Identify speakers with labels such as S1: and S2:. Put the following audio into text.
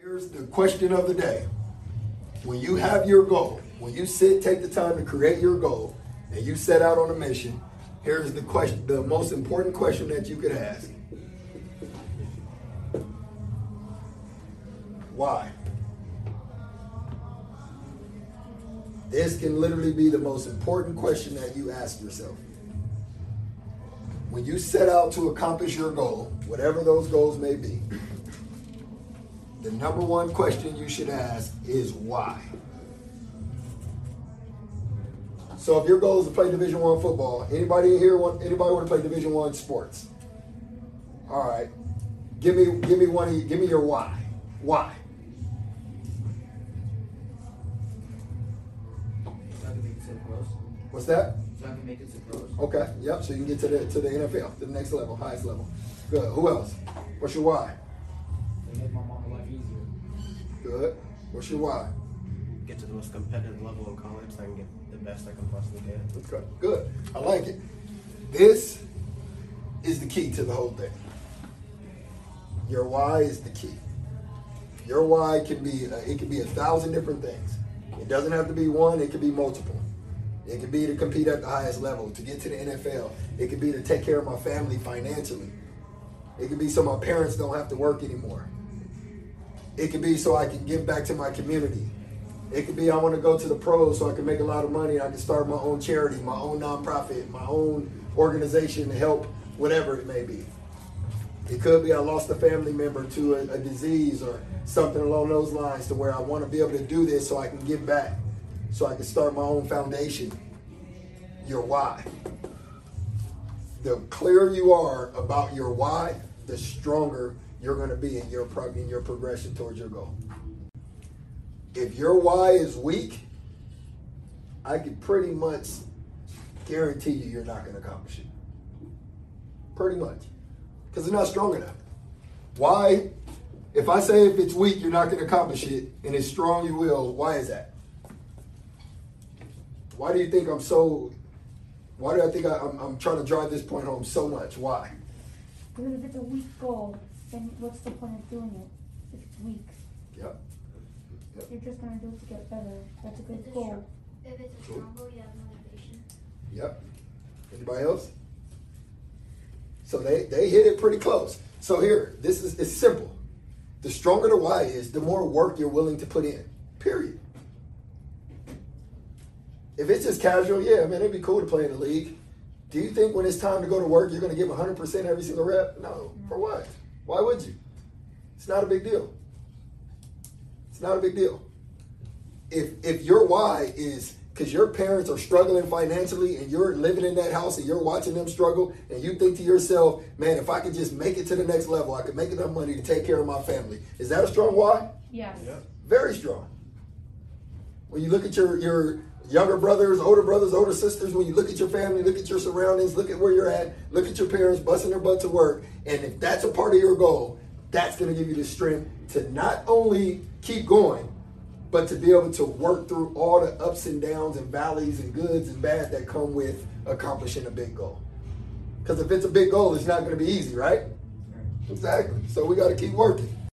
S1: Here's the question of the day. When you have your goal, when you sit, take the time to create your goal, and you set out on a mission, here's the question, the most important question that you could ask. Why? This can literally be the most important question that you ask yourself. When you set out to accomplish your goal, whatever those goals may be, the number one question you should ask is why. So if your goal is to play Division One football, anybody in here want anybody want to play Division One sports? All right, give me give me one. Of you, give me your why. Why?
S2: So I can make it to.
S1: What's that?
S2: So I can make it to pros.
S1: Okay. Yep. So you can get to the to the NFL, to the next level, highest level. Good. Who else? What's your why?
S2: To make my mom.
S1: Good. What's your why?
S3: get to the most competitive level in college so I can get the best I can possibly get.
S1: Okay. Good. I like it. This is the key to the whole thing. Your why is the key. Your why can be uh, it can be a thousand different things. It doesn't have to be one. It could be multiple. It could be to compete at the highest level, to get to the NFL. It could be to take care of my family financially. It could be so my parents don't have to work anymore. It could be so I can give back to my community. It could be I want to go to the pros so I can make a lot of money. I can start my own charity, my own nonprofit, my own organization to help whatever it may be. It could be I lost a family member to a, a disease or something along those lines to where I want to be able to do this so I can give back, so I can start my own foundation. Your why. The clearer you are about your why, the stronger you're going to be in your prog- in your progression towards your goal. If your why is weak, I can pretty much guarantee you you're not going to accomplish it. Pretty much. Because it's not strong enough. Why? If I say if it's weak, you're not going to accomplish it, and it's strong, you will, why is that? Why do you think I'm so, why do I think I, am I'm trying to drive this point home so much? Why?
S4: Because if it's a weak goal, then what's the point of doing it if it's weak?
S1: Yep.
S4: You're just gonna do it to get better. That's a good
S5: it's,
S4: goal.
S5: str- if it's a strong goal, you have motivation.
S1: Yep. Anybody else? So they, they hit it pretty close. So here, this is it's simple. The stronger the why is, the more work you're willing to put in. Period. If it's just casual, yeah, man, it'd be cool to play in the league. Do you think when it's time to go to work, you're going to give 100% every single rep? No. For what? Why would you? It's not a big deal. It's not a big deal. If if your why is because your parents are struggling financially and you're living in that house and you're watching them struggle and you think to yourself, man, if I could just make it to the next level, I could make enough money to take care of my family. Is that a strong why?
S4: Yes. Yeah.
S1: Very strong. When you look at your your younger brothers, older brothers, older sisters, when you look at your family, look at your surroundings, look at where you're at, look at your parents busting their butt to work, and if that's a part of your goal, that's going to give you the strength to not only keep going, but to be able to work through all the ups and downs and valleys and goods and bads that come with accomplishing a big goal. Because if it's a big goal, it's not going to be easy, right? Exactly. So we got to keep working.